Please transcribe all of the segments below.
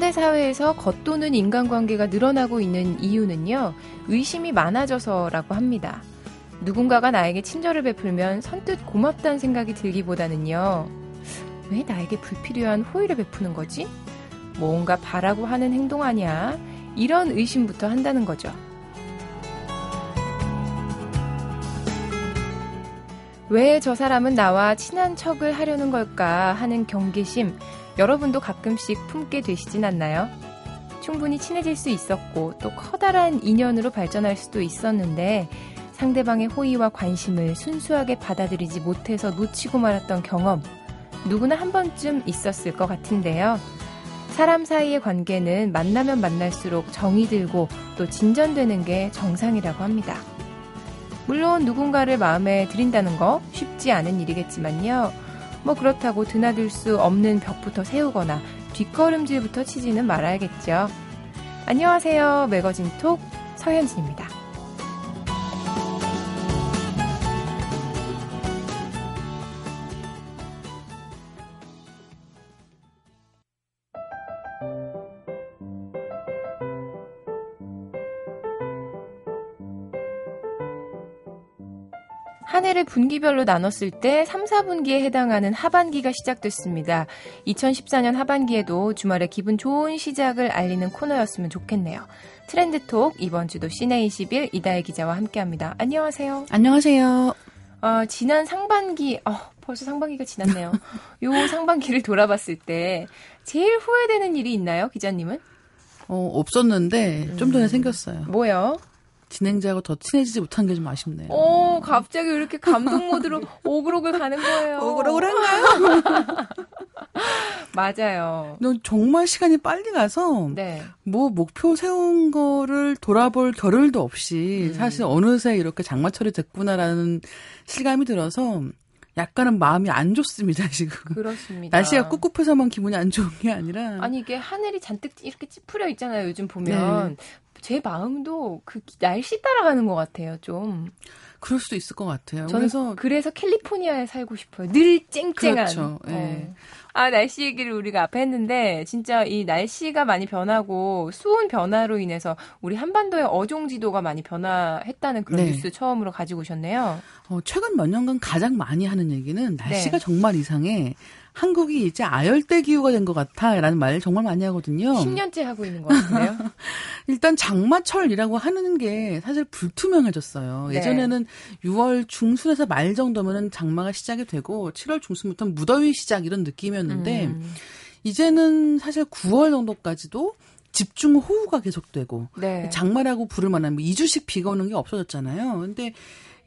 현대 사회에서 겉도는 인간관계가 늘어나고 있는 이유는요, 의심이 많아져서라고 합니다. 누군가가 나에게 친절을 베풀면 선뜻 고맙다는 생각이 들기보다는요, 왜 나에게 불필요한 호의를 베푸는 거지? 뭔가 바라고 하는 행동 아니야? 이런 의심부터 한다는 거죠. 왜 저 사람은 나와 친한 척을 하려는 걸까 하는 경계심, 여러분도 가끔씩 품게 되시진 않나요? 충분히 친해질 수 있었고 또 커다란 인연으로 발전할 수도 있었는데 상대방의 호의와 관심을 순수하게 받아들이지 못해서 놓치고 말았던 경험 누구나 한 번쯤 있었을 것 같은데요. 사람 사이의 관계는 만나면 만날수록 정이 들고 또 진전되는 게 정상이라고 합니다. 물론 누군가를 마음에 들인다는 거 쉽지 않은 일이겠지만요. 뭐 그렇다고 드나들 수 없는 벽부터 세우거나 뒷걸음질부터 치지는 말아야겠죠. 안녕하세요. 매거진 톡 서현진입니다. 한 해를 분기별로 나눴을 때 3, 4분기에 해당하는 하반기가 시작됐습니다. 2014년 하반기에도 주말에 기분 좋은 시작을 알리는 코너였으면 좋겠네요. 트렌드톡 이번 주도 시내 20일 이다혜 기자와 함께합니다. 안녕하세요. 안녕하세요. 어, 지난 상반기, 어, 벌써 상반기가 지났네요. 요 상반기를 돌아봤을 때 제일 후회되는 일이 있나요, 기자님은? 어, 없었는데 음. 좀 전에 생겼어요. 뭐요? 진행자하고 더 친해지지 못한 게 좀 아쉽네요. 오, 갑자기 이렇게 감동 모드로 오그록을 가는 거예요. 오그록을한가요? 맞아요. 정말 시간이 빨리 가서 네. 뭐 목표 세운 거를 돌아볼 겨를도 없이 음. 사실 어느새 이렇게 장마철이 됐구나라는 실감이 들어서 약간은 마음이 안 좋습니다, 지금. 그렇습니다. 날씨가 꿉꿉해서만 기분이 안 좋은 게 아니라. 아니, 이게 하늘이 잔뜩 이렇게 찌푸려 있잖아요, 요즘 보면. 네. 제 마음도 그 날씨 따라가는 것 같아요, 좀. 그럴 수도 있을 것 같아요. 그래서 그래서 캘리포니아에 살고 싶어요. 늘 쨍쨍한. 그렇죠. 네. 어. 아 날씨 얘기를 우리가 앞에 했는데 진짜 이 날씨가 많이 변하고 수온 변화로 인해서 우리 한반도의 어종 지도가 많이 변화했다는 그런 네. 뉴스 처음으로 가지고 오셨네요. 어, 최근 몇 년간 가장 많이 하는 얘기는 날씨가 네. 정말 이상해. 한국이 이제 아열대 기후가 된 것 같아라는 말을 정말 많이 하거든요. 10년째 하고 있는 것 같은데요. 일단 장마철이라고 하는 게 사실 불투명해졌어요. 네. 예전에는 6월 중순에서 말 정도면은 장마가 시작이 되고 7월 중순부터 무더위 시작 이런 느낌이었는데 음. 이제는 사실 9월 정도까지도 집중 호우가 계속되고 네. 장마라고 부를 만한 뭐 2주씩 비가 오는 게 없어졌잖아요. 근데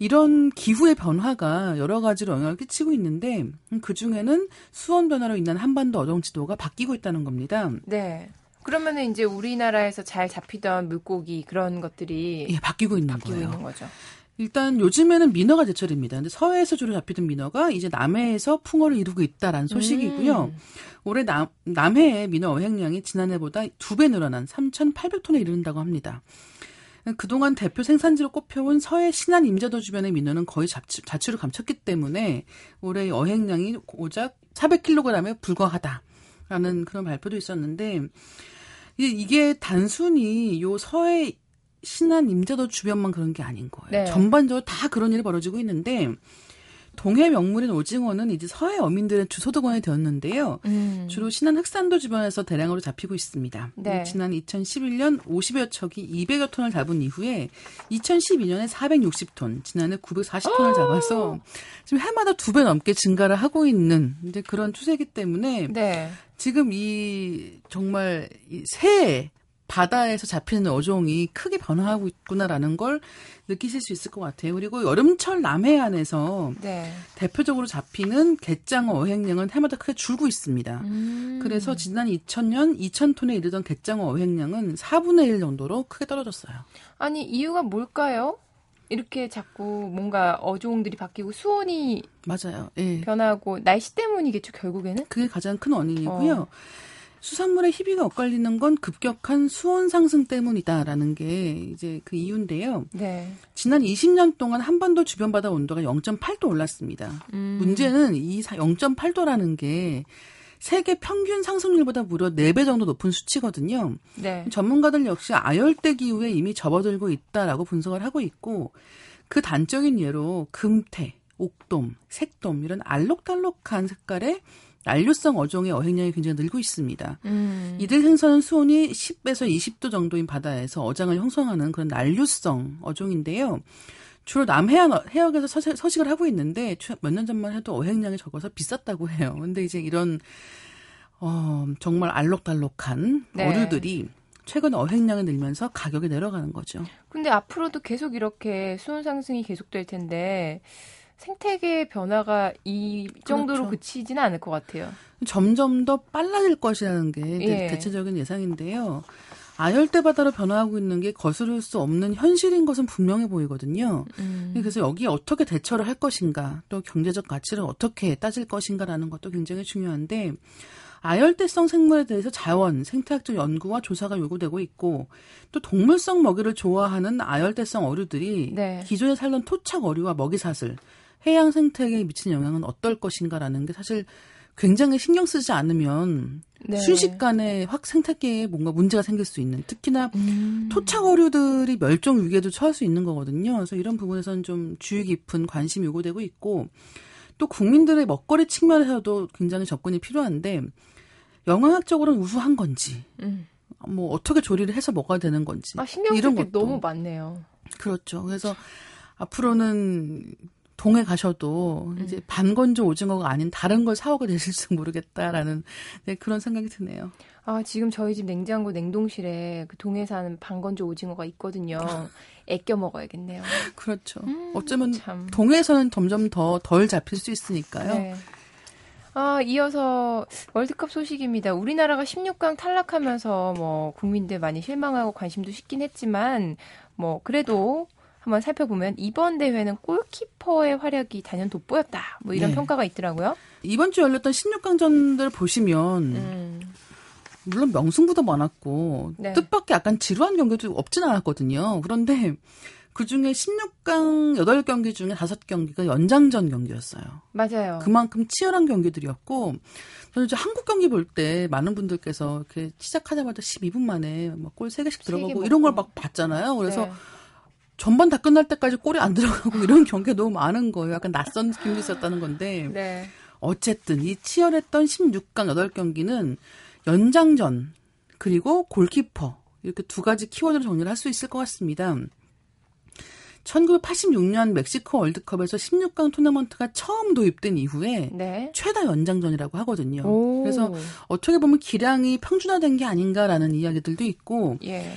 이런 기후의 변화가 여러 가지로 영향을 끼치고 있는데 그 중에는 수온 변화로 인한 한반도 어종 지도가 바뀌고 있다는 겁니다. 네. 그러면은 이제 우리나라에서 잘 잡히던 물고기 그런 것들이 예, 바뀌고 있는 바뀌고 거예요. 있는 거죠. 일단 요즘에는 민어가 제철입니다. 근데 서해에서 주로 잡히던 민어가 이제 남해에서 풍어를 이루고 있다라는 소식이고요. 음. 올해 남, 남해의 민어 어획량이 지난해보다 두 배 늘어난 3,800톤에 이른다고 합니다. 그동안 대표 생산지로 꼽혀온 서해 신안 임자도 주변의 민어는 거의 자취, 자취를 감췄기 때문에 올해 어획량이 고작 400kg에 불과하다라는 그런 발표도 있었는데 이게 단순히 요 서해 신안 임자도 주변만 그런 게 아닌 거예요. 네. 전반적으로 다 그런 일이 벌어지고 있는데 동해 명물인 오징어는 이제 서해 어민들의 주소득원이 되었는데요. 음. 주로 신안 흑산도 주변에서 대량으로 잡히고 있습니다. 네. 지난 2011년 50여 척이 200여 톤을 잡은 이후에 2012년에 460톤, 지난해 940톤을 잡아서 지금 해마다 두 배 넘게 증가를 하고 있는 이제 그런 추세이기 때문에 네. 지금 이 정말 이 새 바다에서 잡히는 어종이 크게 변화하고 있구나라는 걸 느끼실 수 있을 것 같아요. 그리고 여름철 남해안에서 네. 대표적으로 잡히는 갯장어 어획량은 해마다 크게 줄고 있습니다. 음. 그래서 지난 2000년 2000톤에 이르던 갯장어 어획량은 4분의 1 정도로 크게 떨어졌어요. 아니 이유가 뭘까요? 이렇게 자꾸 뭔가 어종들이 바뀌고 수온이 맞아요. 예. 변하고 날씨 때문이겠죠 결국에는? 그게 가장 큰 원인이고요. 어. 수산물의 희비가 엇갈리는 건 급격한 수온 상승 때문이다라는 게 이제 그 이유인데요. 네. 지난 20년 동안 한반도 주변 바다 온도가 0.8도 올랐습니다. 음. 문제는 이 0.8도라는 게 세계 평균 상승률보다 무려 4배 정도 높은 수치거든요. 네. 전문가들 역시 아열대 기후에 이미 접어들고 있다라고 분석을 하고 있고 그 단적인 예로 금태, 옥돔, 색돔 이런 알록달록한 색깔의 난류성 어종의 어획량이 굉장히 늘고 있습니다. 음. 이들 생선은 수온이 10에서 20도 정도인 바다에서 어장을 형성하는 그런 난류성 어종인데요. 주로 남해안 어- 해역에서 서식을 하고 있는데 몇 년 전만 해도 어획량이 적어서 비쌌다고 해요. 근데 이제 이런 어, 정말 알록달록한 네. 어류들이 최근 어획량이 늘면서 가격이 내려가는 거죠. 근데 앞으로도 계속 이렇게 수온 상승이 계속될 텐데 생태계 변화가 이 정도로 그렇죠. 그치지는 않을 것 같아요. 점점 더 빨라질 것이라는 게 예. 대체적인 예상인데요. 아열대 바다로 변화하고 있는 게 거스를 수 없는 현실인 것은 분명해 보이거든요. 음. 그래서 여기에 어떻게 대처를 할 것인가, 또 경제적 가치를 어떻게 따질 것인가라는 것도 굉장히 중요한데, 아열대성 생물에 대해서 자원, 생태학적 연구와 조사가 요구되고 있고, 또 동물성 먹이를 좋아하는 아열대성 어류들이 네. 기존에 살던 토착 어류와 먹이사슬, 해양 생태계에 미치는 영향은 어떨 것인가라는 게 사실 굉장히 신경 쓰지 않으면 네. 순식간에 확 생태계에 뭔가 문제가 생길 수 있는 특히나 음. 토착 어류들이 멸종 위기에도 처할 수 있는 거거든요. 그래서 이런 부분에서는 좀 주의 깊은 관심이 요구되고 있고 또 국민들의 먹거리 측면에서도 굉장히 접근이 필요한데 영양학적으로는 우수한 건지 음. 뭐 어떻게 조리를 해서 먹어야 되는 건지 아, 신경 이런 것도 너무 많네요. 그렇죠. 그래서 앞으로는 동해 가셔도 이제 반건조 오징어가 아닌 다른 걸 사오게 되실지 모르겠다라는 네, 그런 생각이 드네요. 아, 지금 저희 집 냉장고 냉동실에 그 동해산 방건조 오징어가 있거든요. 애껴 먹어야겠네요. 그렇죠. 음, 어쩌면 참. 동해에서는 점점 더 덜 잡힐 수 있으니까요. 네. 아, 이어서 월드컵 소식입니다. 우리나라가 16강 탈락하면서 뭐 국민들 많이 실망하고 관심도 식긴 했지만 뭐 그래도 한번 살펴보면 이번 대회는 골키퍼의 활약이 단연 돋보였다. 뭐 이런 네. 평가가 있더라고요. 이번 주 열렸던 16강전들 보시면 음. 물론 명승부도 많았고 네. 뜻밖의 약간 지루한 경기도 없진 않았거든요. 그런데 그 중에 16강 8경기 중에 5경기가 연장전 경기였어요. 맞아요. 그만큼 치열한 경기들이었고 저는 이제 한국 경기 볼 때 많은 분들께서 이렇게 시작하자마자 12분 만에 막 골 3개씩 개 들어가고 먹고. 이런 걸 막 봤잖아요. 그래서 네. 전반 다 끝날 때까지 골이 안 들어가고 이런 경기가 너무 많은 거예요. 약간 낯선 느낌이 있었다는 건데 네. 어쨌든 이 치열했던 16강 8경기는 연장전 그리고 골키퍼 이렇게 두 가지 키워드로 정리를 할 수 있을 것 같습니다. 1986년 멕시코 월드컵에서 16강 토너먼트가 처음 도입된 이후에 네. 최다 연장전이라고 하거든요. 오. 그래서 어떻게 보면 기량이 평준화된 게 아닌가라는 이야기들도 있고 예.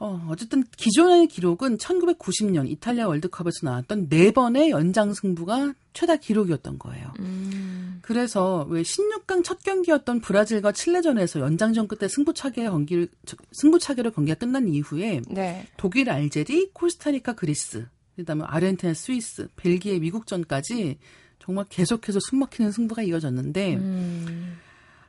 어, 어쨌든 기존의 기록은 1990년 이탈리아 월드컵에서 나왔던 네 번의 연장 승부가 최다 기록이었던 거예요. 음. 그래서 왜 16강 첫 경기였던 브라질과 칠레전에서 연장전 끝에 승부차기의 경기를 승부차기로 경기가 끝난 이후에 네. 독일, 알제리, 코스타리카, 그리스, 그다음에 아르헨티나, 스위스, 벨기에, 미국전까지 정말 계속해서 숨막히는 승부가 이어졌는데 음.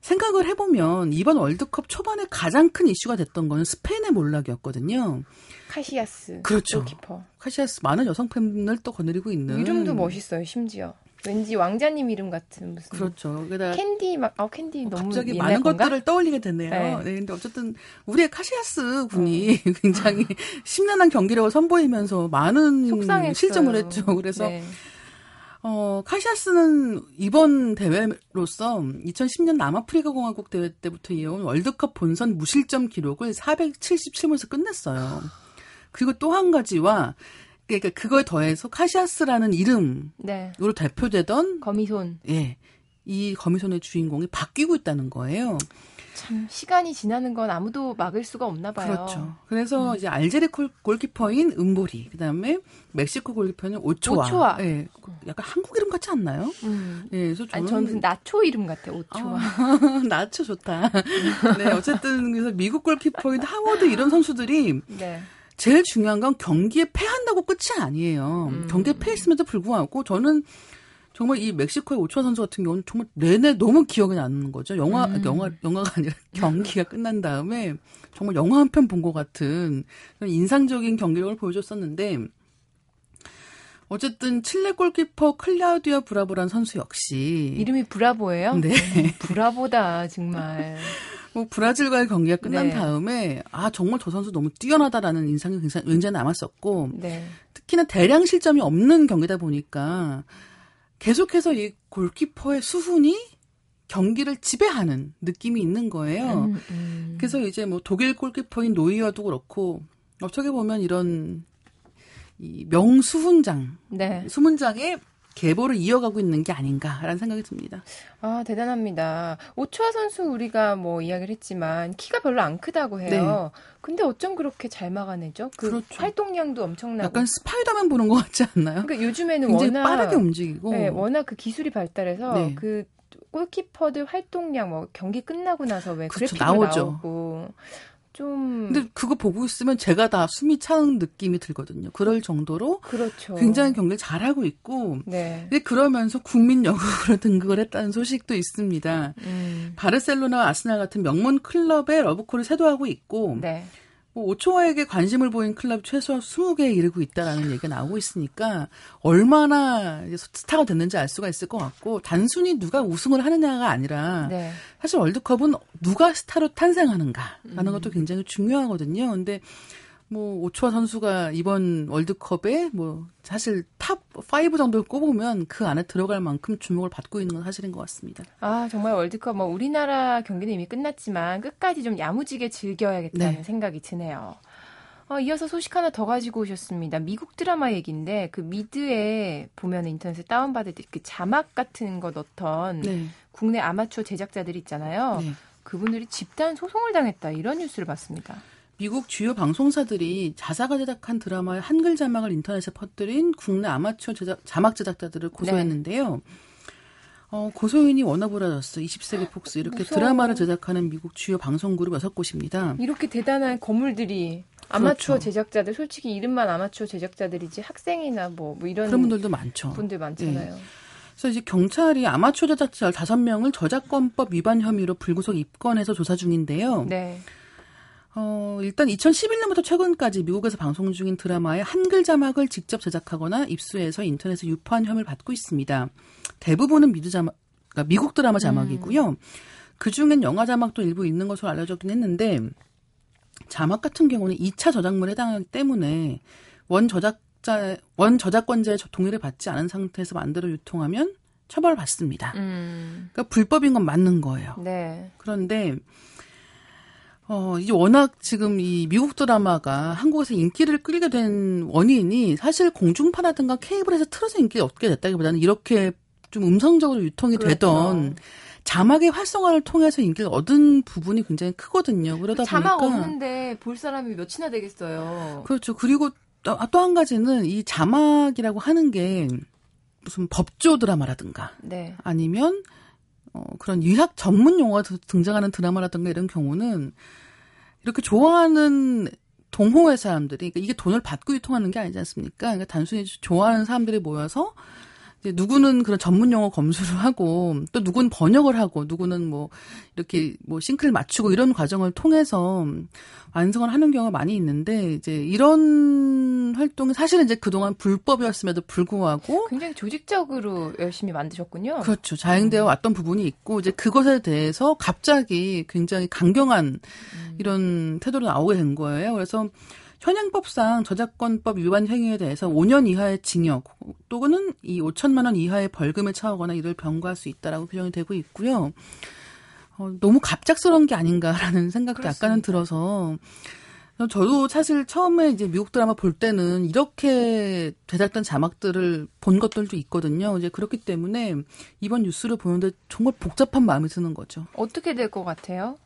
생각을 해보면 이번 월드컵 초반에 가장 큰 이슈가 됐던 거는 스페인의 몰락이었거든요. 카시아스. 그렇죠. 골키퍼. 카시아스 많은 여성 팬을 또 거느리고 있는 이름도 멋있어요, 심지어. 왠지 왕자님 이름 같은 무슨. 그렇죠. 게다가 캔디 막, 아 캔디 너무 갑자기 많은 건가? 것들을 떠올리게 되네요. 네. 네. 근데 어쨌든 우리의 카시아스 군이 굉장히 심란한 경기력을 선보이면서 많은 속상했어요. 실점을 했죠. 그래서 네. 어, 카시아스는 이번 대회로서 2010년 남아프리카 공화국 대회 때부터 이어온 월드컵 본선 무실점 기록을 477번에서 끝냈어요. 그리고 또 한 가지와 그러니까 그거에 더해서 카시아스라는 이름으로 네. 대표되던 거미손. 예. 이 거미손의 주인공이 바뀌고 있다는 거예요. 참 시간이 지나는 건 아무도 막을 수가 없나 봐요. 그렇죠. 그래서 이제 알제리 골, 골키퍼인 은보리, 그다음에 멕시코 골키퍼는 오초아. 오초아. 예. 약간 한국 이름 같지 않나요? 음. 예. 그래서 아니, 저는 저는 무슨 나초 이름 같아. 오초아. 아, 나초 좋다. 네, 어쨌든 그래서 미국 골키퍼인 하워드 이런 선수들이 네. 제일 중요한 건 경기에 패한다고 끝이 아니에요. 음. 경기에 패했음에도 불구하고 저는 정말 이 멕시코의 오초아 선수 같은 경우는 정말 내내 너무 기억에 남는 거죠. 영화 음. 영화 영화가 아니라 경기가 끝난 다음에 정말 영화 한 편 본 것 같은 인상적인 경기력을 보여줬었는데 어쨌든 칠레 골키퍼 클라우디아 브라보란 선수 역시 이름이 브라보예요? 네. 음, 브라보다 정말. 뭐 브라질과의 경기가 끝난 네. 다음에 아 정말 저 선수 너무 뛰어나다라는 인상이 굉장히 굉장히 남았었고 네. 특히나 대량 실점이 없는 경기다 보니까 계속해서 이 골키퍼의 수훈이 경기를 지배하는 느낌이 있는 거예요. 음, 음. 그래서 이제 뭐 독일 골키퍼인 노이어도 그렇고 어떻게 보면 이런 이 명수훈장, 네. 수문장의 계보를 이어가고 있는 게 아닌가라는 생각이 듭니다. 아, 대단합니다. 오초아 선수 우리가 뭐 이야기를 했지만 키가 별로 안 크다고 해요. 근데 어쩜 그렇게 잘 막아내죠? 그 네. 그렇죠. 활동량도 엄청나고. 약간 스파이더맨 보는 것 같지 않나요? 그러니까 요즘에는 워낙 빠르게 움직이고 네, 워낙 그 기술이 발달해서 네. 그 골키퍼들 활동량 뭐 경기 끝나고 나서 왜 그렇죠, 나오죠. 나오고 좀 근데 그거 보고 있으면 제가 다 숨이 차는 느낌이 들거든요. 그럴 정도로 그렇죠. 굉장히 경기를 잘하고 있고 네. 근데 그러면서 국민 영웅으로 등극을 했다는 소식도 있습니다. 음. 바르셀로나와 아스날 같은 명문 클럽에 러브콜을 세도하고 있고 네. 뭐 오초아에게 관심을 보인 클럽 최소한 20개에 이르고 있다라는 얘기가 나오고 있으니까 얼마나 스타가 됐는지 알 수가 있을 것 같고 단순히 누가 우승을 하느냐가 아니라 네. 사실 월드컵은 누가 스타로 탄생하는가라는 음. 것도 굉장히 중요하거든요. 근데 뭐 오초아 선수가 이번 월드컵에 뭐 사실 top 5 정도를 꼽으면 그 안에 들어갈 만큼 주목을 받고 있는 건 사실인 것 같습니다. 아, 정말 월드컵 뭐 우리나라 경기는 이미 끝났지만 끝까지 좀 야무지게 즐겨야겠다는 네. 생각이 드네요. 어, 이어서 소식 하나 더 가지고 오셨습니다. 미국 드라마 얘기인데 그 미드에 보면 인터넷에 다운받을 때 그 자막 같은 거 넣던 네. 국내 아마추어 제작자들 있잖아요. 네. 그분들이 집단 소송을 당했다 이런 뉴스를 봤습니다. 미국 주요 방송사들이 자사가 제작한 드라마의 한글 자막을 인터넷에 퍼뜨린 국내 아마추어 제작, 자막 제작자들을 고소했는데요. 어, 고소인이 워너브라더스, 20세기 폭스 이렇게 무서워. 드라마를 제작하는 미국 주요 방송 그룹 6곳입니다. 이렇게 대단한 거물들이 아마추어 그렇죠. 제작자들 솔직히 이름만 아마추어 제작자들이지 학생이나 뭐, 뭐 이런 그런 분들도 많죠. 분들 많잖아요. 그래서 이제 경찰이 아마추어 제작자 5명을 저작권법 위반 혐의로 불구속 입건해서 조사 중인데요. 네. 어, 일단 2011년부터 최근까지 미국에서 방송 중인 드라마에 한글 자막을 직접 제작하거나 입수해서 인터넷에 유포한 혐의를 받고 있습니다. 대부분은 미드 자막, 그러니까 미국 드라마 자막이고요. 그 중엔 영화 자막도 일부 있는 것으로 알려졌긴 했는데, 자막 같은 경우는 2차 저작물에 해당하기 때문에 원 저작자, 원 저작권자의 동의를 받지 않은 상태에서 만들어 유통하면 처벌받습니다. 음. 그러니까 불법인 건 맞는 거예요. 네. 그런데 어 이제 워낙 지금 이 미국 드라마가 한국에서 인기를 끌게 된 원인이 사실 공중파라든가 케이블에서 틀어서 인기가 얻게 됐다기보다는 이렇게 좀 음성적으로 유통이 그렇죠. 되던 자막의 활성화를 통해서 인기를 얻은 부분이 굉장히 크거든요. 그러다 자막 보니까 없는데 볼 사람이 몇이나 되겠어요. 그렇죠. 그리고 또한 가지는 이 자막이라고 하는 게 무슨 법조 드라마라든가 네. 아니면 어, 그런 의학 전문 용어가 드- 등장하는 드라마라든가 이런 경우는 이렇게 좋아하는 동호회 사람들이 그러니까 이게 돈을 받고 유통하는 게 아니지 않습니까? 그러니까 단순히 좋아하는 사람들이 모여서 이제 누구는 그런 전문 용어 검수를 하고 또 누구는 번역을 하고 누구는 뭐 이렇게 뭐 싱크를 맞추고 이런 과정을 통해서 완성을 하는 경우가 많이 있는데 이제 이런 활동이 사실은 이제 그동안 불법이었음에도 불구하고 굉장히 조직적으로 열심히 만드셨군요. 그렇죠. 자행되어 왔던 부분이 있고 이제 그것에 대해서 갑자기 굉장히 강경한 이런 태도로 나오게 된 거예요. 그래서 현행법상 저작권법 위반 행위에 대해서 5년 이하의 징역 또는 이 5천만 원 이하의 벌금에 처하거나 이를 병과할 수 있다라고 규정이 되고 있고요. 어, 너무 갑작스러운 게 아닌가라는 생각도 약간은 그렇습니다. 들어서 저도 사실 처음에 이제 미국 드라마 볼 때는 이렇게 제작된 자막들을 본 것들도 있거든요. 이제 그렇기 때문에 이번 뉴스를 보는데 정말 복잡한 마음이 드는 거죠. 어떻게 될 것 같아요?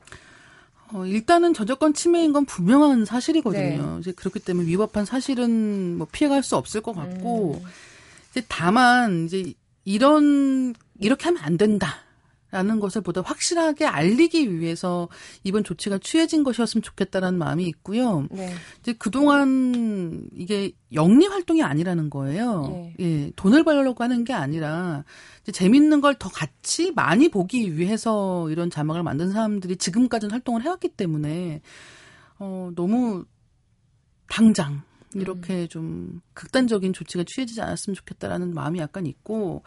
어, 일단은 저작권 침해인 건 분명한 사실이거든요. 네. 이제 그렇기 때문에 위법한 사실은 뭐 피해갈 수 없을 것 같고, 음. 이제 다만 이제 이런 이렇게 하면 안 된다. 라는 것을 보다 확실하게 알리기 위해서 이번 조치가 취해진 것이었으면 좋겠다라는 마음이 있고요. 네. 이제 그동안 이게 영리 활동이 아니라는 거예요. 예. 예. 돈을 벌려고 하는 게 아니라 이제 재밌는 걸 더 같이 많이 보기 위해서 이런 자막을 만든 사람들이 지금까지는 활동을 해왔기 때문에 어 너무 당장 이렇게 음. 좀 극단적인 조치가 취해지지 않았으면 좋겠다라는 마음이 약간 있고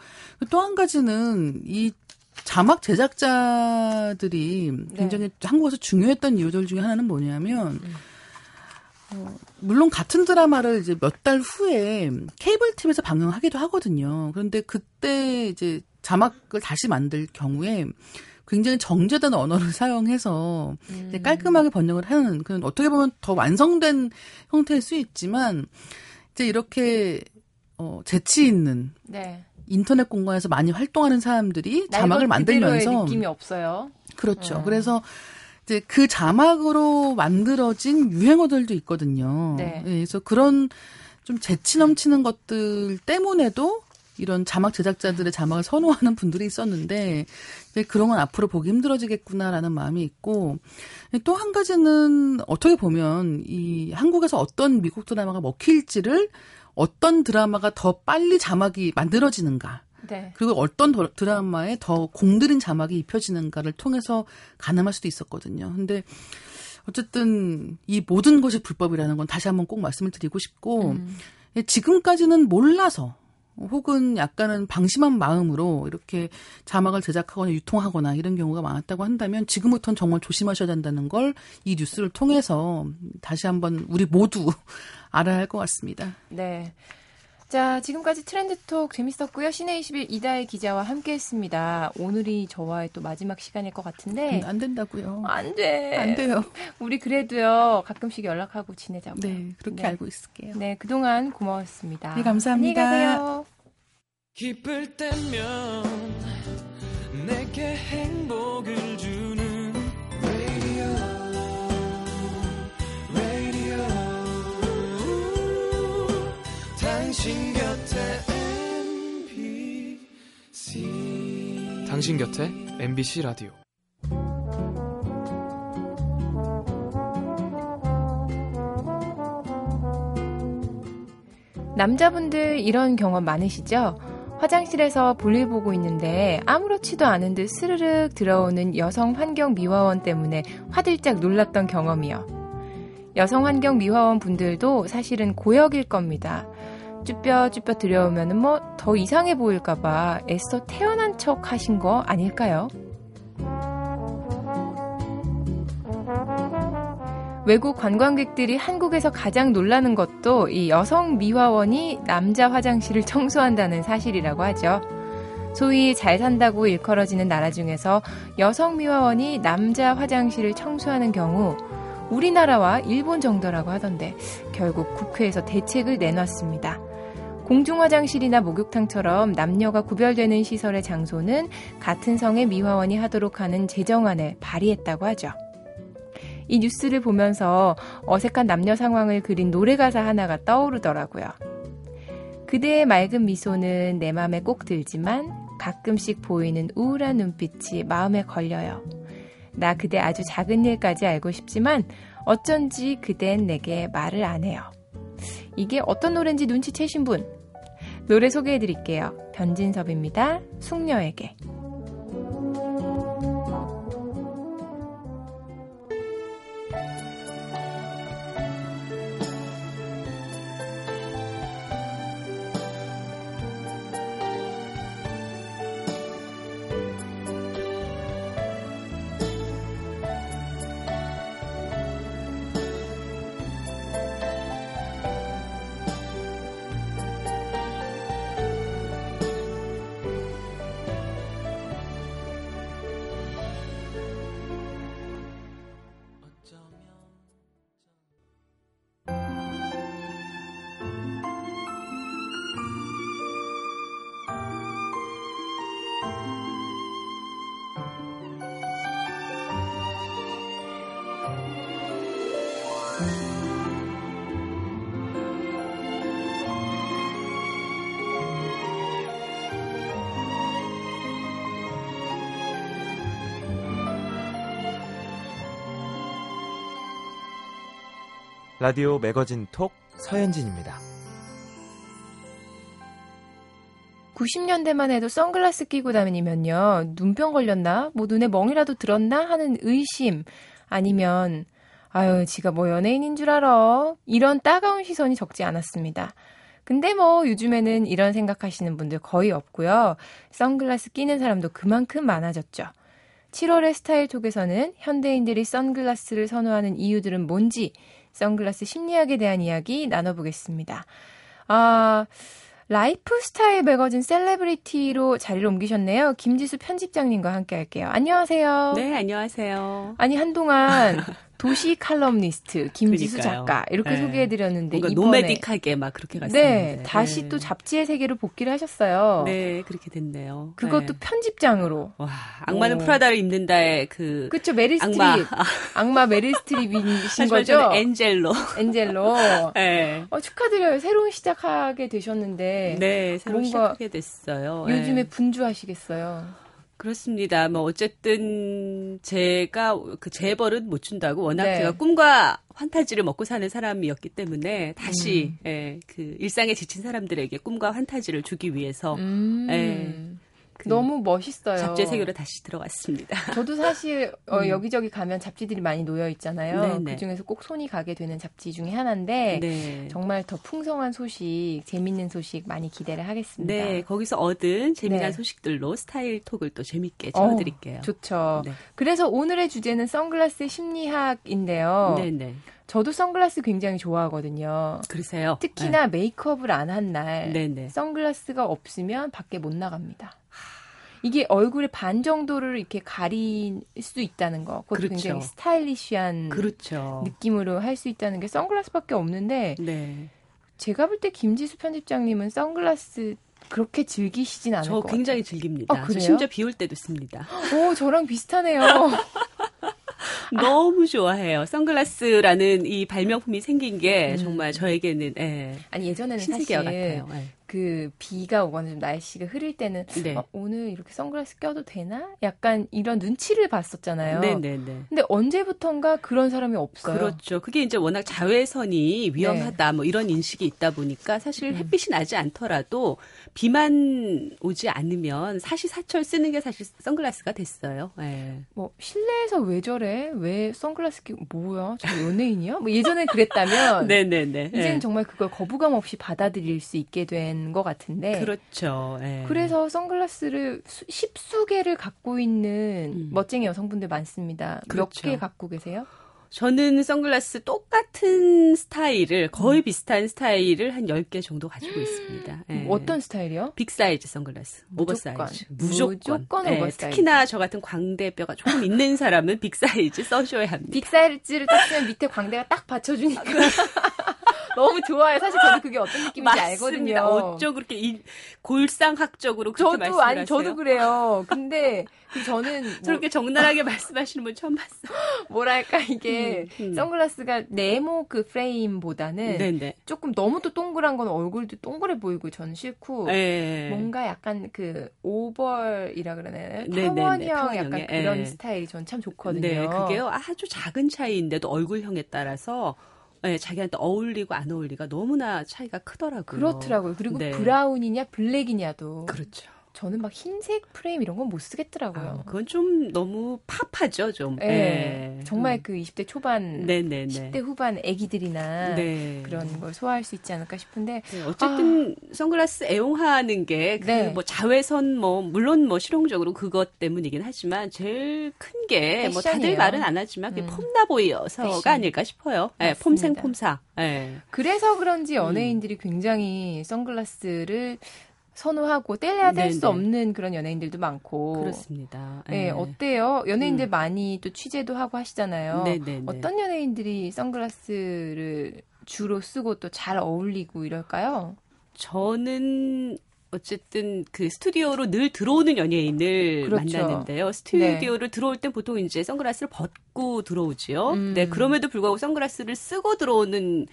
또 한 가지는 이 자막 제작자들이 네. 굉장히 한국에서 중요했던 이유들 중에 하나는 뭐냐면 음. 어, 물론 같은 드라마를 이제 몇 달 후에 케이블 TV에서 방영하기도 하거든요. 그런데 그때 이제 자막을 다시 만들 경우에 굉장히 정제된 언어를 사용해서 음. 깔끔하게 번역을 하는 그런 어떻게 보면 더 완성된 형태일 수 있지만 이제 이렇게 어 재치 있는 네. 인터넷 공간에서 많이 활동하는 사람들이 자막을 만들면서 느낌이 없어요. 그렇죠. 음. 그래서 이제 그 자막으로 만들어진 유행어들도 있거든요. 네. 네. 그래서 그런 좀 재치 넘치는 것들 때문에도 이런 자막 제작자들의 자막을 선호하는 분들이 있었는데 그런 건 앞으로 보기 힘들어지겠구나라는 마음이 있고 또 한 가지는 어떻게 보면 이 한국에서 어떤 미국 드라마가 먹힐지를 어떤 드라마가 더 빨리 자막이 만들어지는가 네. 그리고 어떤 드라마에 더 공들인 자막이 입혀지는가를 통해서 가늠할 수도 있었거든요. 근데 어쨌든 이 모든 것이 불법이라는 건 다시 한번 꼭 말씀을 드리고 싶고 음. 지금까지는 몰라서 혹은 약간은 방심한 마음으로 이렇게 자막을 제작하거나 유통하거나 이런 경우가 많았다고 한다면 지금부터는 정말 조심하셔야 된다는 걸 이 뉴스를 통해서 다시 한번 우리 모두 알아야 할 것 같습니다. 네. 자, 지금까지 트렌드톡 재밌었고요. 시내21 이다혜 기자와 함께 했습니다. 오늘이 저와의 또 마지막 시간일 것 같은데. 안 된다고요. 안 돼. 안 돼요. 우리 그래도요, 가끔씩 연락하고 지내자고요. 네, 그렇게 네. 알고 있을게요. 네, 그동안 고마웠습니다. 네, 감사합니다. 안녕히 가세요. 기쁠 때면 내게 행복을 주 당신 곁에 MBC 당신 곁에 MBC 라디오 남자분들 이런 경험 많으시죠? 화장실에서 볼일 보고 있는데 아무렇지도 않은 듯 스르륵 들어오는 여성 환경 미화원 때문에 화들짝 놀랐던 경험이요. 여성 환경 미화원 분들도 사실은 고역일 겁니다. 쭈뼛쭈뼛 들여오면 뭐 더 이상해 보일까봐 애써 태어난 척 하신 거 아닐까요? 외국 관광객들이 한국에서 가장 놀라는 것도 이 여성 미화원이 남자 화장실을 청소한다는 사실이라고 하죠. 소위 잘 산다고 일컬어지는 나라 중에서 여성 미화원이 남자 화장실을 청소하는 경우 우리나라와 일본 정도라고 하던데 결국 국회에서 대책을 내놨습니다. 공중화장실이나 목욕탕처럼 남녀가 구별되는 시설의 장소는 같은 성의 미화원이 하도록 하는 제정안을 발의했다고 하죠. 이 뉴스를 보면서 어색한 남녀 상황을 그린 노래 가사 하나가 떠오르더라고요. 그대의 맑은 미소는 내 맘에 꼭 들지만 가끔씩 보이는 우울한 눈빛이 마음에 걸려요. 나 그대 아주 작은 일까지 알고 싶지만 어쩐지 그댄 내게 말을 안 해요. 이게 어떤 노래인지 눈치채신 분 노래 소개해 드릴게요. 변진섭입니다. 숙녀에게. 라디오 매거진 톡 서현진입니다. 90년대만 해도 선글라스 끼고 다니면요. 눈병 걸렸나? 뭐 눈에 멍이라도 들었나? 하는 의심 아니면 아유, 지가 뭐 연예인인 줄 알아. 이런 따가운 시선이 적지 않았습니다. 근데 뭐 요즘에는 이런 생각하시는 분들 거의 없고요. 선글라스 끼는 사람도 그만큼 많아졌죠. 7월의 스타일 톡에서는 현대인들이 선글라스를 선호하는 이유들은 뭔지 선글라스 심리학에 대한 이야기 나눠보겠습니다. 아, 라이프스타일 매거진 셀레브리티로 자리를 옮기셨네요. 김지수 편집장님과 함께 할게요. 안녕하세요. 네, 안녕하세요. 아니, 한동안 도시 칼럼니스트 김지수 그러니까요. 작가 이렇게 네. 소개해드렸는데 뭔가 이번에 nomadic하게 막 그렇게 갔었는데. 네 다시 또 잡지의 세계로 복귀를 하셨어요. 네, 그렇게 됐네요. 그것도 네. 편집장으로. 와, 악마는 오. 프라다를 입는다의 그 그쵸 메릴 스트립 악마. 악마, 메릴 스트립이신 거죠? 엔젤로. 엔젤로. 네. 어, 축하드려요. 새로운 시작하게 되셨는데 네, 새로 뭔가 시작하게 됐어요. 요즘에 네. 분주하시겠어요. 그렇습니다. 뭐 어쨌든 제가 그 재벌은 못 준다고 워낙 네. 제가 꿈과 환타지를 먹고 사는 사람이었기 때문에 다시 음. 예, 그 일상에 지친 사람들에게 꿈과 환타지를 주기 위해서 음. 네. 그 너무 멋있어요. 잡지 세계로 다시 들어갔습니다. 저도 사실 어, 음. 여기저기 가면 잡지들이 많이 놓여 있잖아요. 네네. 그 중에서 꼭 손이 가게 되는 잡지 중에 하나인데 네. 정말 더 풍성한 소식, 재밌는 소식 많이 기대를 하겠습니다. 네, 거기서 얻은 재미난 네. 소식들로 스타일 톡을 또 재밌게 어, 채워드릴게요. 좋죠. 네. 그래서 오늘의 주제는 선글라스 심리학인데요. 네, 네. 저도 선글라스 굉장히 좋아하거든요. 그러세요. 특히나 메이크업을 안 한 날 네, 네. 선글라스가 없으면 밖에 못 나갑니다. 이게 얼굴의 반 정도를 이렇게 가릴 수 있다는 거. 그것도 그렇죠. 굉장히 스타일리시한 그렇죠. 느낌으로 할 수 있다는 게 선글라스밖에 없는데 네. 제가 볼 때 김지수 편집장님은 선글라스 그렇게 즐기시진 않을 저것 같아요. 굉장히 즐깁니다. 어, 저 그래요? 심지어 비 올 때도 씁니다. 오, 저랑 비슷하네요. 너무 좋아해요. 선글라스라는 이 발명품이 생긴 게 음. 정말 저에게는 예, 아니 예전에는 사실 같아요. 예. 그 비가 오거나 좀 날씨가 흐릴 때는 네. 어, 오늘 이렇게 선글라스 껴도 되나? 약간 이런 눈치를 봤었잖아요. 네네네. 근데 언제부턴가 그런 사람이 없어요. 그렇죠. 그게 이제 워낙 자외선이 위험하다 뭐 이런 인식이 있다 보니까 사실 네. 음. 햇빛이 나지 않더라도 비만 오지 않으면 사시사철 쓰는 게 사실 선글라스가 됐어요. 예. 뭐 실내에서 왜 저래? 왜 선글라스 끼고 뭐야? 저 연예인이야? 뭐 예전에 그랬다면 네네네. 이제는 예. 정말 그걸 거부감 없이 받아들일 수 있게 된것 같은데. 그렇죠. 예. 그래서 선글라스를 수- 십수 개를 갖고 있는 음. 멋쟁이 여성분들 많습니다. 몇 그렇죠. 개 갖고 계세요? 저는 선글라스 똑같은 스타일을 거의 비슷한 스타일을 한 10개 정도 가지고 있습니다. 예. 뭐 어떤 스타일이요? big size 선글라스. 무조건. 오버사이즈. 무조건. 무조건 예, 오버사이즈. 특히나 저 같은 광대뼈가 조금 있는 사람은 big size 써줘야 합니다. big size를 딱 쓰면 밑에 광대가 딱 받쳐주니까. 너무 좋아요. 사실 저도 그게 어떤 느낌인지 알거든요. 어쩜 그렇게 이 골상학적으로 그렇게 저도 말씀을 아니 하세요? 저도 그래요. 근데 그 저는 뭐, 저렇게 적나라하게 말씀하시는 분 처음 봤어요. 뭐랄까 이게 음, 음. 선글라스가 네모 그 프레임보다는 네네. 조금 너무 또 동그란 건 얼굴도 동그래 보이고 저는 싫고 예. 뭔가 약간 그 오벌이라 그러나요? 타원형 타원형의, 약간 그런 예. 스타일이 전 참 좋거든요. 네, 그게요 아주 작은 차이인데도 얼굴형에 따라서 예, 자기한테 어울리고 안 어울리가 너무나 차이가 크더라고요. 그렇더라고요. 그리고 네. brown이냐 black이냐도 그렇죠. 저는 막 흰색 프레임 이런 건못 아, 쓰겠더라고요. 그건 좀 너무 pop하죠, 좀. 예. 예. 정말 음. 그 20대 초반, 네네네. 10대 후반 애기들이나 네. 그런 걸 소화할 수 있지 않을까 싶은데 네, 어쨌든 선글라스 애용하는 게그 네. 뭐 자외선 뭐 물론 뭐 실용적으로 그것 때문이긴 하지만 제일 큰 게 뭐 다들. 말은 안 하지만 그게 음. 폼나 보여서가 패션. 아닐까 싶어요. 예. 폼생 폼사. 예. 그래서 그런지 음. 연예인들이 굉장히 선글라스를 선호하고 떼야 될 수. 없는 그런 연예인들도 많고 그렇습니다. 네, 예. 어때요? 연예인들 음. 많이 또 취재도 하고 하시잖아요. 네네네. 어떤 연예인들이 선글라스를 주로 쓰고 또 잘 어울리고 이럴까요? 저는 어쨌든 그 스튜디오로 늘 들어오는 연예인을 그렇죠. 만나는데요. 스튜디오를 들어올 땐 보통 이제 선글라스를 벗고 들어오지요. 음. 네, 그럼에도 불구하고 선글라스를 쓰고 들어오는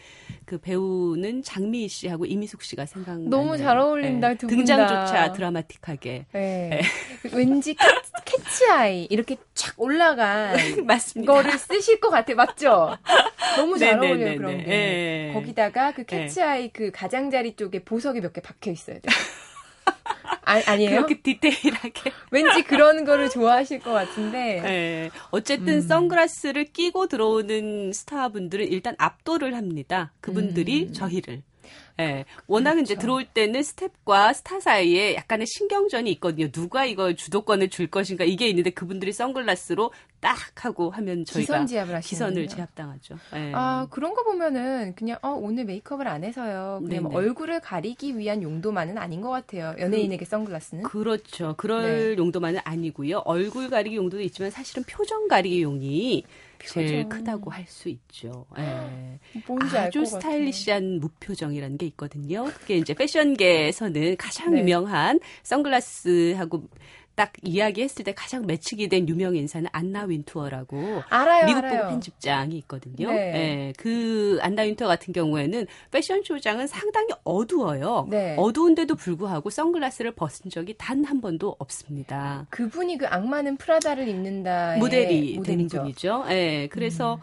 그 배우는 장미희 씨하고 이미숙 씨가 생각나요. 너무 잘 어울린다, 두분 다. 등장조차 드라마틱하게. 네. 왠지 캐, 캐치아이 이렇게 쫙 올라간 맞습니다. 거를 쓰실 것 같아요. 맞죠? 너무 잘 네네네네. 어울려요, 그런 게. 예. 거기다가 그 캐치아이 그 가장자리 쪽에 보석이 몇 개 박혀 있어야 돼요. 아, 아니에요? 그렇게 디테일하게. 왠지 그런 거를 좋아하실 것 같은데. 네. 어쨌든 음. 선글라스를 끼고 들어오는 스타분들은 일단 압도를 합니다. 그분들이 음. 저희를. 예. 워낙 이제 그렇죠. 들어올 때는 스텝과 스타 사이에 약간의 신경전이 있거든요. 누가 이걸 주도권을 줄 것인가 이게 있는데 그분들이 선글라스로 딱 하고 하면 저희가 기선 제압을 기선을 제압당하죠. 예. 아, 그런 거 보면은 그냥 어, 오늘 메이크업을 안 해서요. 그냥 뭐 네네. 얼굴을 가리기 위한 용도만은 아닌 것 같아요. 연예인에게 선글라스는. 그렇죠. 그럴 네. 용도만은 아니고요. 얼굴 가리기 용도도 있지만 사실은 표정 가리기 용이 제일. 크다고 할 수 있죠. 예. 뭔지 알 아주. 스타일리시한 무표정이라는 게 있거든요. 그게 이제 패션계에서는 가장 네. 유명한 선글라스하고 딱 이야기했을 때 가장 매치기 된 유명 인사는 안나 윈투어라고 알아요, 미국 알아요. 본 편집장이 있거든요. 네. 예, 그 안나 윈투어 같은 경우에는 패션쇼장은 상당히 어두워요. 네. 어두운데도 불구하고 선글라스를 벗은 적이 단 한 번도 없습니다. 그분이 그 악마는 프라다를 입는다 모델이 되는 모델이죠. 분이죠. 예, 그래서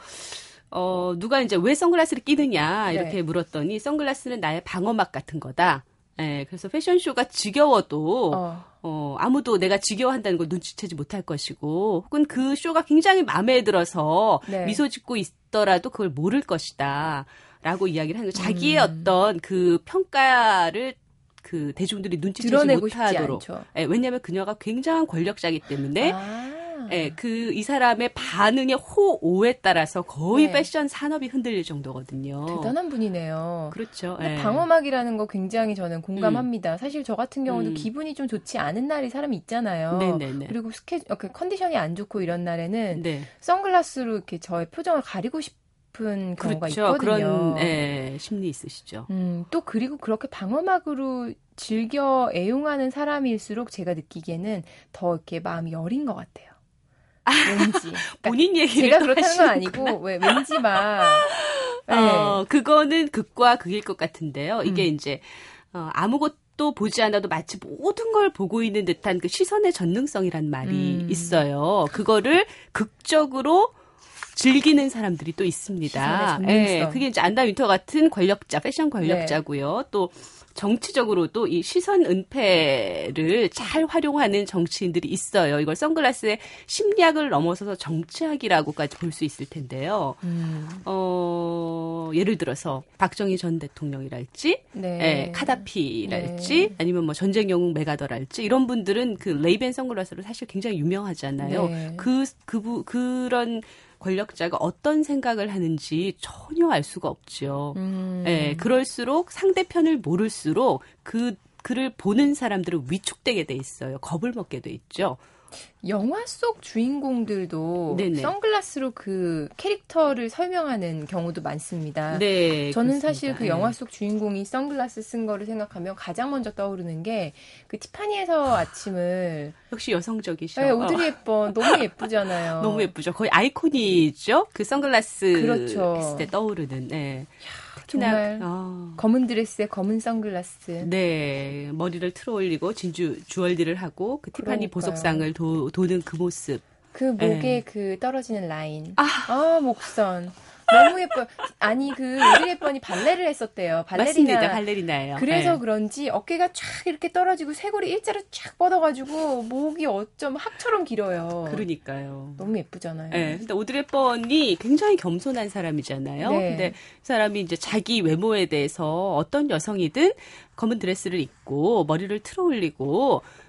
어, 누가 이제 왜 선글라스를 끼느냐 이렇게 네. 물었더니 선글라스는 나의 방어막 같은 거다. 예, 그래서 패션쇼가 지겨워도 어. 어, 아무도 내가 지겨워한다는 걸 눈치채지 못할 것이고, 혹은 그 쇼가 굉장히 마음에 들어서 네. 미소 짓고 있더라도 그걸 모를 것이다. 라고 이야기를 하는 거죠. 자기의 음. 어떤 그 평가를 그 대중들이 눈치채지 못하도록. 예, 왜냐하면 그녀가 굉장한 권력자이기 때문에 아. 예, 그이 사람의 반응의 호오에 따라서 거의 네. 패션 산업이 흔들릴 정도거든요. 대단한 분이네요. 그렇죠. 예. 방어막이라는 거 굉장히 저는 공감합니다. 사실 저 같은 경우도 음. 기분이 좀 좋지 않은 날이 사람이 있잖아요. 네네네. 그리고 스케 어, 그 컨디션이 안 좋고 이런 날에는 네. 선글라스로 이렇게 저의 표정을 가리고 싶은 경우가 그렇죠. 있거든요. 그런 예, 심리 있으시죠. 음, 또 그리고 그렇게 방어막으로 즐겨 애용하는 사람일수록 제가 느끼기에는 더 이렇게 마음이 여린 것 같아요. 왠지. 그러니까 본인 얘기를 제가 또 그렇다는 건. 아니고 왜 왠지 막 네. 어, 그거는 극과 극일 것 같은데요. 이게 음. 이제 어, 아무것도 보지 않아도 마치 모든 걸 보고 있는 듯한 그 시선의 전능성이란 말이 음. 있어요. 그거를 극적으로 즐기는 사람들이 또 있습니다. 예, 그게 이제 안나 윈터 같은 권력자, 패션 권력자고요. 또 정치적으로도 이 시선 은폐를 잘 활용하는 정치인들이 있어요. 이걸 선글라스의 심리학을 넘어서서 정치학이라고까지 볼 수 있을 텐데요. 음, 어, 예를 들어서 박정희 전 대통령이랄지, 네. 예, 카다피랄지, 네. 아니면 뭐 전쟁 영웅 맥아더랄지 이런 분들은 그 레이밴 선글라스로 사실 굉장히 유명하잖아요. 네. 그, 그, 그런 권력자가 어떤 생각을 하는지 전혀 알 수가 없죠. 음. 예, 그럴수록 상대편을 모를수록 그, 그를 보는 사람들은 위축되게 돼 있어요. 겁을 먹게 돼 있죠. 영화 속 주인공들도 네네. 선글라스로 그 캐릭터를 설명하는 경우도 많습니다. 네. 저는 그렇습니다. 사실 그 예. 영화 속 주인공이 선글라스 쓴 거를 생각하면 가장 먼저 떠오르는 게 그 티파니에서 아침을 역시 여성적이셔. 네, 오드리 헵번 너무 예쁘잖아요. 어, 너무 예쁘죠. 거의 아이콘이죠. 그 선글라스 그렇죠. 했을 때 떠오르는. 네. 정말 어, 검은 드레스에 검은 선글라스. 네 머리를 틀어 올리고 진주 주얼리를 하고 그 티파니 그러니까요. 보석상을 도, 도는 그 모습. 그 목에 네. 그 떨어지는 라인. 아. 아, 목선. 너무 예뻐요. 아니 그 오드리 헵번이 발레를 했었대요. 발레리나. 맞습니다. 발레리나예요. 그래서 네. 그런지 어깨가 쫙 이렇게 떨어지고 쇄골이 일자로 쫙 뻗어가지고 목이 어쩜 학처럼 길어요. 그러니까요. 너무 예쁘잖아요. 네, 근데 오드리 헵번이 굉장히 겸손한 사람이잖아요. 네. 근데 그 사람이 이제 자기 외모에 대해서 어떤 여성이든 검은 드레스를 입고 머리를 틀어 올리고 그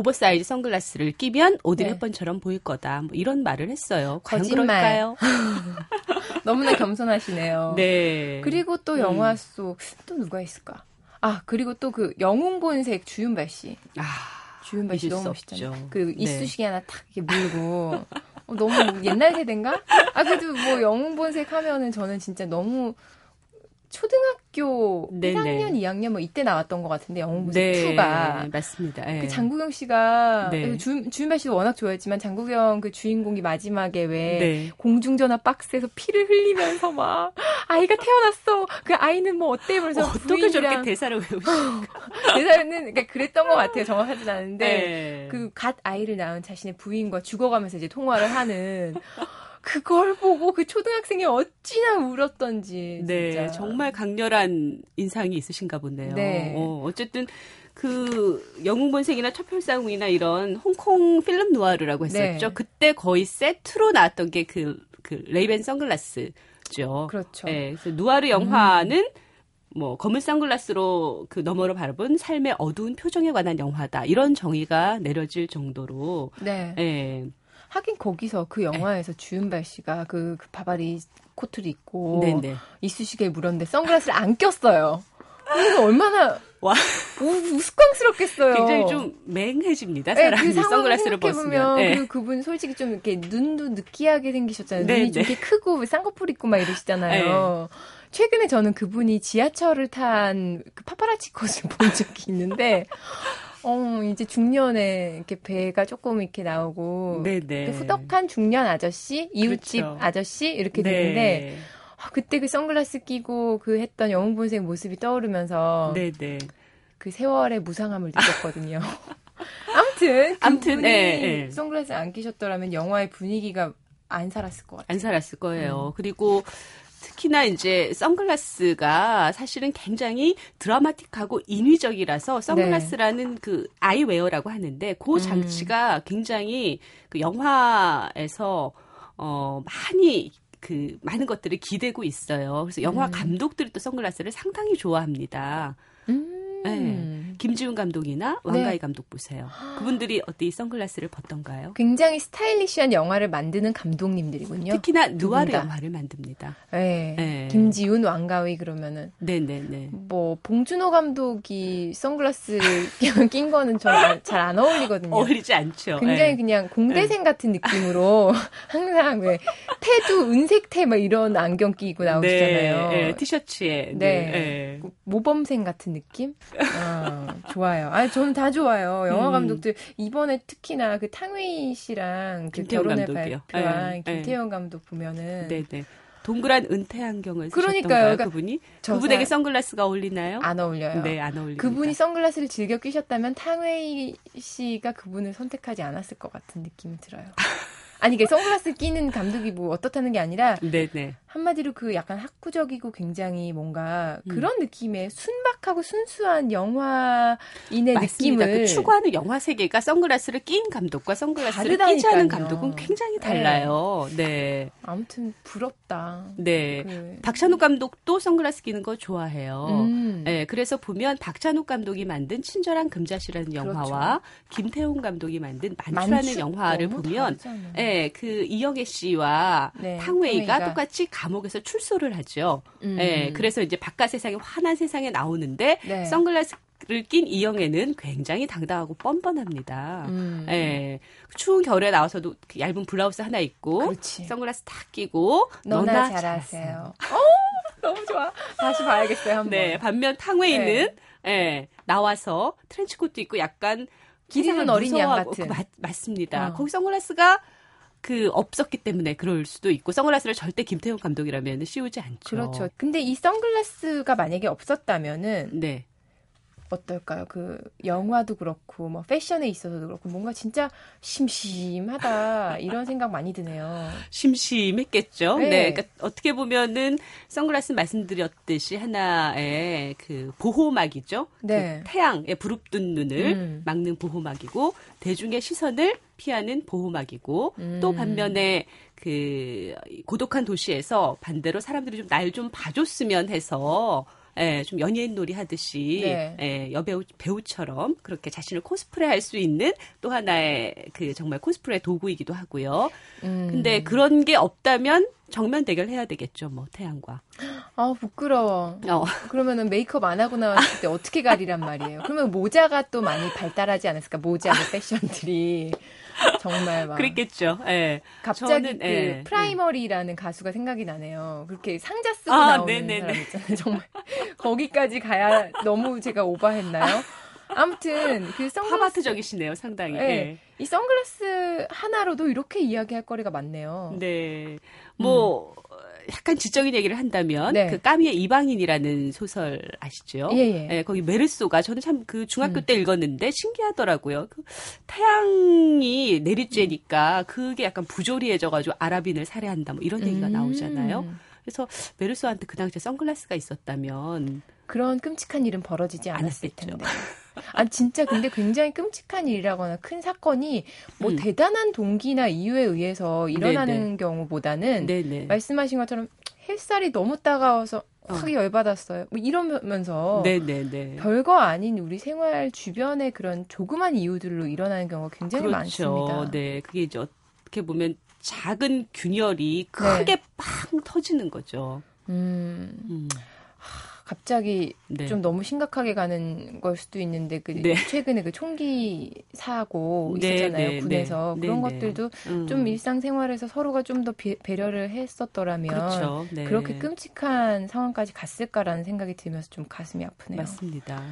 오버사이즈 선글라스를 끼면 오드리 네. 헵번처럼 보일 거다. 뭐 이런 말을 했어요. 거짓말. 너무나 겸손하시네요. 네. 그리고 또 영화 속또 누가 있을까? 아 그리고 또 그 영웅본색 주윤발 씨. 아, 주윤발 씨 너무 멋있잖아요. 그 네. 이쑤시개 하나 탁 이렇게 물고 어, 너무 옛날 세대인가? 아 그래도 뭐 영웅본색 하면은 저는 진짜 너무 초등학교 네네. 1학년, 2학년 뭐 이때 나왔던 것 같은데 영웅본색 네, 2가 맞습니다. 네. 그 장국영 씨가 네. 주, 주윤발 씨도 워낙 좋아했지만 장국영 그 주인공이 마지막에 왜 네. 공중전화 박스에서 피를 흘리면서 막 아이가 태어났어 그 아이는 뭐 어때 그래서 어떻게 저렇게 대사를 외우실까? 대사는 그러니까 그랬던 것 같아요 정확하진 않은데 네. 그갓 아이를 낳은 자신의 부인과 죽어가면서 이제 통화를 하는 그걸 보고 그 초등학생이 어찌나 울었던지 네, 진짜. 정말 강렬한 인상이 있으신가 보네요. 네. 어, 어쨌든 그 영웅 본색이나 첩혈상웅이나 이런 홍콩 필름 누아르라고 했었죠. 네. 그때 거의 세트로 나왔던 게 그 그 레이벤 선글라스죠. 그렇죠. 네, 그래서 누아르 영화는 뭐 검은 선글라스로 그 너머로 바라본 삶의 어두운 표정에 관한 영화다. 이런 정의가 내려질 정도로 네. 예. 하긴 거기서 그 영화에서 주윤발 씨가 그, 그 바바리 코트를 입고 네, 네. 이쑤시개에 물었는데 선글라스를 안 꼈어요. 그래서 얼마나 와. 우, 우스꽝스럽겠어요. 굉장히 좀 맹해집니다. 네, 사람이 그 상황을 선글라스를 벗으면. 예. 그 그분 솔직히 좀 이렇게 눈도 느끼하게 생기셨잖아요. 네, 눈이 좀 네. 이렇게 크고 쌍꺼풀 있고 막 이러시잖아요. 최근에 저는 그분이 지하철을 탄 그 파파라치 컷을 본 적이 있는데, 어, 이제 중년에 이렇게 배가 조금 이렇게 나오고, 네, 네. 후덕한 중년 아저씨, 이웃집 그렇죠. 아저씨 이렇게 네. 되는데 아, 그때 그 선글라스 끼고 그 했던 영웅본색 모습이 떠오르면서 네, 네. 그 세월의 무상함을 느꼈거든요. 아무튼 아무튼, 예, 예. 선글라스 안 끼셨더라면 영화의 분위기가 안 살았을 것 같아요. 안 살았을 음. 거예요. 그리고 특히나 이제 선글라스가 사실은 굉장히 드라마틱하고 인위적이라서 선글라스라는 그 아이웨어라고 하는데 그 음. 장치가 굉장히 그 영화에서 어 많이 그 많은 것들을 기대고 있어요. 그래서 영화 음. 감독들이 또 선글라스를 상당히 좋아합니다. 음. 김지훈 감독이나 왕가희 네. 감독 보세요. 그분들이 어때 이 선글라스를 벗던가요? 굉장히 스타일리시한 영화를 만드는 감독님들이군요. 특히나 누아르 다. 영화를 만듭니다. 네. 네. 김지훈, 왕가위 그러면은 네네네. 뭐 봉준호 감독이 선글라스 낀 거는 저는 잘 안 어울리거든요. 어울리지 않죠. 굉장히 예. 그냥 공대생 같은 느낌으로 항상 왜 태도 은색태 막 이런 안경 끼고 나오시잖아요. 네, 예, 티셔츠에. 네. 네. 예. 모범생 같은 느낌? 아, 좋아요. 아, 저는 다 좋아요. 영화 음. 감독들 이번에 특히나 그 탕웨이 씨랑 그 결혼을 감독이요. 발표한 예, 김태형 감독 보면은 네네. 동그란 은퇴 안경을 그러니까요. 그러니까 그분이? 저 그분에게 사- 선글라스가 어울리나요? 안 어울려요. 네, 안 어울립니다. 그분이 선글라스를 즐겨 끼셨다면 탕웨이 씨가 그분을 선택하지 않았을 것 같은 느낌이 들어요. 아니, 이게 선글라스 끼는 감독이 뭐 어떻다는 게 아니라 네네. 한마디로 그 약간 학구적이고 굉장히 뭔가 음. 그런 느낌의 순박하고 순수한 영화인의 맞습니다. 느낌을 그 추구하는 영화 세계가 선글라스를 낀 감독과 선글라스를 다르다니까요. 끼지 않은 감독은 굉장히 달라요. 네. 아무튼 부럽다. 네. 그, 박찬욱 감독도 선글라스 끼는 거 좋아해요. 음. 네, 그래서 보면 박찬욱 감독이 만든 친절한 금자씨라는 영화와 김태훈 감독이 만든 만추라는 만추 영화를 보면 다르잖아요. 예, 그 이영애 씨와 네, 탕웨이가. 똑같이 감옥에서 출소를 하죠. 음. 예, 그래서 이제 바깥 세상에 환한 세상에 나오는데 네. 선글라스 를 낀 이영애는 굉장히 당당하고 뻔뻔합니다. 음. 예, 추운 겨울에 나와서도 그 얇은 블라우스 하나 입고 그렇지. 선글라스 탁 끼고 너나, 잘하세요. 어, 너무 좋아. 다시 봐야겠어요, 한번. 네, 반면 탕웨이는 네. 예, 나와서 트렌치코트 입고 약간 길 잃은 세상을 어린이 양 같은. 그 맞, 맞습니다. 어. 거기 선글라스가 그 없었기 때문에 그럴 수도 있고 선글라스를 절대 김태훈 감독이라면 씌우지 않죠. 그렇죠. 근데 이 선글라스가 만약에 없었다면은 네. 어떨까요? 그 영화도 그렇고 뭐 패션에 있어서도 그렇고 뭔가 진짜 심심하다 이런 생각 많이 드네요. 심심했겠죠. 네. 네. 그러니까 어떻게 보면은 선글라스 말씀드렸듯이 하나의 그 보호막이죠. 네. 그 태양에 부릅뜬 눈을 음. 막는 보호막이고 대중의 시선을 피하는 보호막이고 음. 또 반면에 그 고독한 도시에서 반대로 사람들이 좀 날좀 봐줬으면 해서 예, 좀 연예인 놀이 하듯이 네. 예, 여배우 배우처럼 그렇게 자신을 코스프레 할 수 있는 또 하나의 그 정말 코스프레 도구이기도 하고요. 음. 근데 그런 게 없다면 정면 대결해야 되겠죠, 뭐 태양과. 아 부끄러워. 어. 그러면은 메이크업 안 하고 나왔을 때 어떻게 가리란 말이에요. 그러면 모자가 또 많이 발달하지 않았을까? 모자의 패션들이 정말 막 그랬겠죠. 예. 갑자기 저는, 그 예, 프라이머리라는 가수가 생각이 나네요. 그렇게 상자 쓰고 아, 나오는 네네네. 사람 있잖아요. 정말 거기까지 가야 너무 제가 오버했나요? 아무튼 그 선글라스 팝아트적이시네요, 상당히. 네. 예. 이 선글라스 하나로도 이렇게 이야기할 거리가 많네요. 네. 뭐 약간 지적인 얘기를 한다면 음. 네. 그 까뮈의 이방인이라는 소설 아시죠? 예, 예. 거기 뫼르소가 저는 참 그 중학교 음. 때 읽었는데 신기하더라고요. 그 태양이 내리쬐니까 그게 약간 부조리해져 가지고 아랍인을 살해한다 뭐 이런 얘기가 음. 나오잖아요. 그래서 메르소한테 그 당시에 선글라스가 있었다면 그런 끔찍한 일은 벌어지지 않았을 않았겠죠. 텐데. 아 진짜 근데 굉장히 끔찍한 일이라거나 큰 사건이 뭐 음. 대단한 동기나 이유에 의해서 일어나는 네네. 경우보다는 네네. 말씀하신 것처럼 햇살이 너무 따가워서 확 열받았어요. 뭐 이러면서 네네네. 별거 아닌 우리 생활 주변의 그런 조그만 이유들로 일어나는 경우가 굉장히 많습니다. 그렇죠. 네, 그게 이제 어떻게 보면 작은 균열이 크게 빵 터지는 거죠. 음, 음. 갑자기 네. 좀 너무 심각하게 가는 걸 수도 있는데 그 네. 최근에 그 총기 사고 네, 있었잖아요 네, 군에서 네. 그런 네, 네. 것들도 음. 좀 일상생활에서 서로가 좀 더 배려를 했었더라면 그렇죠. 네. 그렇게 끔찍한 상황까지 갔을까라는 생각이 들면서 좀 가슴이 아프네요. 맞습니다.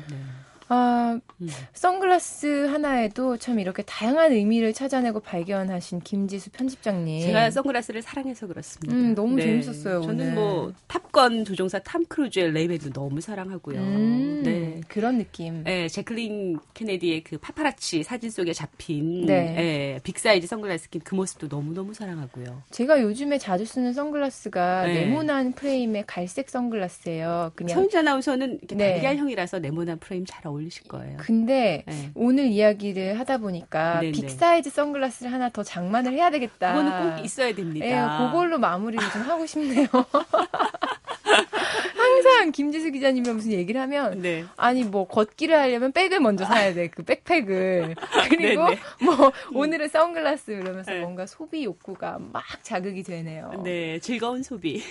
네. 아, 음. 선글라스 하나에도 참 이렇게 다양한 의미를 찾아내고 발견하신 김지수 편집장님. 제가 선글라스를 사랑해서 그렇습니다. 네. 음, 너무 재밌었어요, 저는 오늘. 뭐 탑건 조종사 탐 크루즈의 레이밴도 너무 사랑하고요. 음, 네. 그런 느낌. 네, 재클린 케네디의 그 파파라치 사진 속에 잡힌 네. 예, big size 선글라스 낀 그 모습도 너무너무 사랑하고요. 제가 요즘에 자주 쓰는 선글라스가 네. 네모난 프레임의 갈색 선글라스예요. 그냥 서윤지 아나운서는 이렇게 네. 달걀형이라서 네모난 프레임 잘 어울 리실 거예요. 근데 네. 오늘 이야기를 하다 보니까 네네. 빅 사이즈 선글라스를 하나 더 장만을 해야 되겠다. 그거는 꼭 있어야 됩니다. 예, 그걸로 마무리를 좀 하고 싶네요. 항상 김지수 기자님이랑 무슨 얘기를 하면 네. 아니 뭐 걷기를 하려면 백을 먼저 사야 돼 그 백팩을 그리고 네 네. 뭐 오늘은 선글라스 이러면서 네. 뭔가 소비 욕구가 막 자극이 되네요. 네, 즐거운 소비.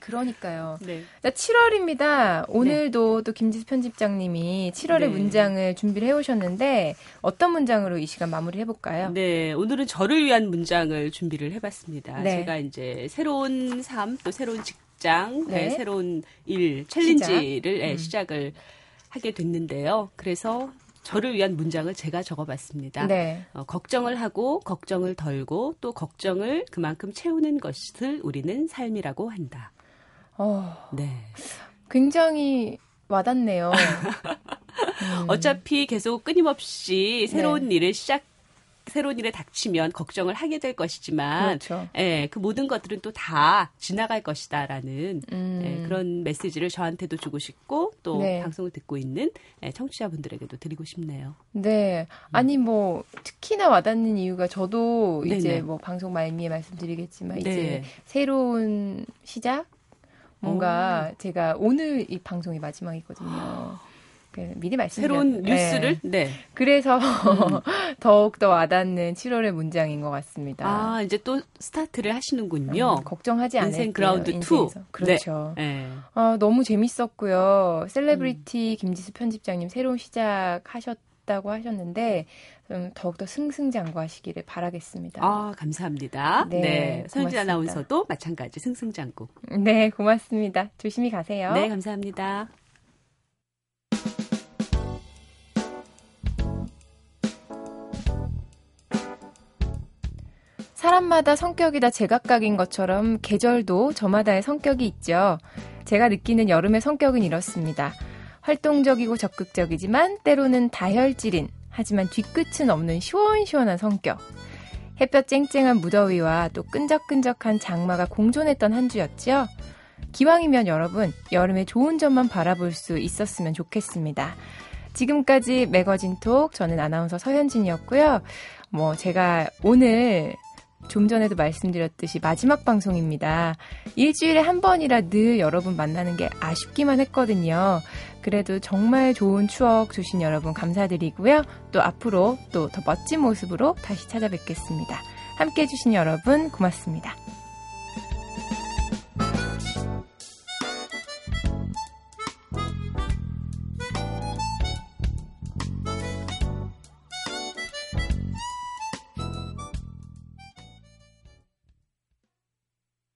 그러니까요. 네. 자, 7월입니다. 오늘도 또 김지수 편집장님이 7월의 네. 문장을 준비를 해오셨는데 어떤 문장으로 이 시간 마무리 해 볼까요? 네, 오늘은 저를 위한 문장을 준비를 해봤습니다. 네. 제가 이제 새로운 삶, 또 새로운 직장, 네. 네, 새로운 일, 챌린지를 시작. 예, 음. 시작을 하게 됐는데요. 그래서 저를 위한 문장을 제가 적어봤습니다. 네. 어, 걱정을 하고 걱정을 덜고 또 걱정을 그만큼 채우는 것을 우리는 삶이라고 한다. 어, 네. 굉장히 와닿네요. 음. 어차피 계속 끊임없이 새로운 네. 일을 시작, 새로운 일에 닥치면 걱정을 하게 될 것이지만, 그렇죠. 예, 그 모든 것들은 또 다 지나갈 것이다라는 음. 예, 그런 메시지를 저한테도 주고 싶고 또 네. 방송을 듣고 있는 예, 청취자분들에게도 드리고 싶네요. 네. 아니, 뭐, 특히나 와닿는 이유가 저도 이제 네네. 뭐 방송 말미에 말씀드리겠지만 네. 이제 새로운 시작? 뭔가 제가 오늘 이 방송이 마지막이거든요. 그 미리 말씀드렸 새로운 뉴스를 네. 그래서 더욱 더 와닿는 7월의 문장인 것 같습니다. 아 이제 또 스타트를 하시는군요. 음, 걱정하지 않을게요. 인생 그라운드 인생에서. 2. 그렇죠. 네. 아, 너무 재밌었고요. 음. 셀레브리티 김지수 편집장님 새로운 시작 하셨 다고 하셨는데 좀 더욱더 승승장구하시기를 바라겠습니다. 아 감사합니다. 네, 네, 서윤진. 아나운서도 마찬가지 승승장구. 네, 고맙습니다. 조심히 가세요. 네 감사합니다. 사람마다 성격이 다 제각각인 것처럼 계절도 저마다의 성격이 있죠. 제가 느끼는 여름의 성격은 이렇습니다. 활동적이고 적극적이지만 때로는 다혈질인 하지만 뒤끝은 없는 시원시원한 성격. 햇볕 쨍쨍한 무더위와 또 끈적끈적한 장마가 공존했던 한 주였죠. 기왕이면 여러분 여름의 좋은 점만 바라볼 수 있었으면 좋겠습니다. 지금까지 매거진 톡 저는 아나운서 서현진이었고요. 뭐 제가 오늘 좀 전에도 말씀드렸듯이 마지막 방송입니다. 일주일에 한 번이라 늘 여러분 만나는 게 아쉽기만 했거든요. 그래도 정말 좋은 추억 주신 여러분 감사드리고요. 또 앞으로 또 더 멋진 모습으로 다시 찾아뵙겠습니다. 함께 해주신 여러분 고맙습니다.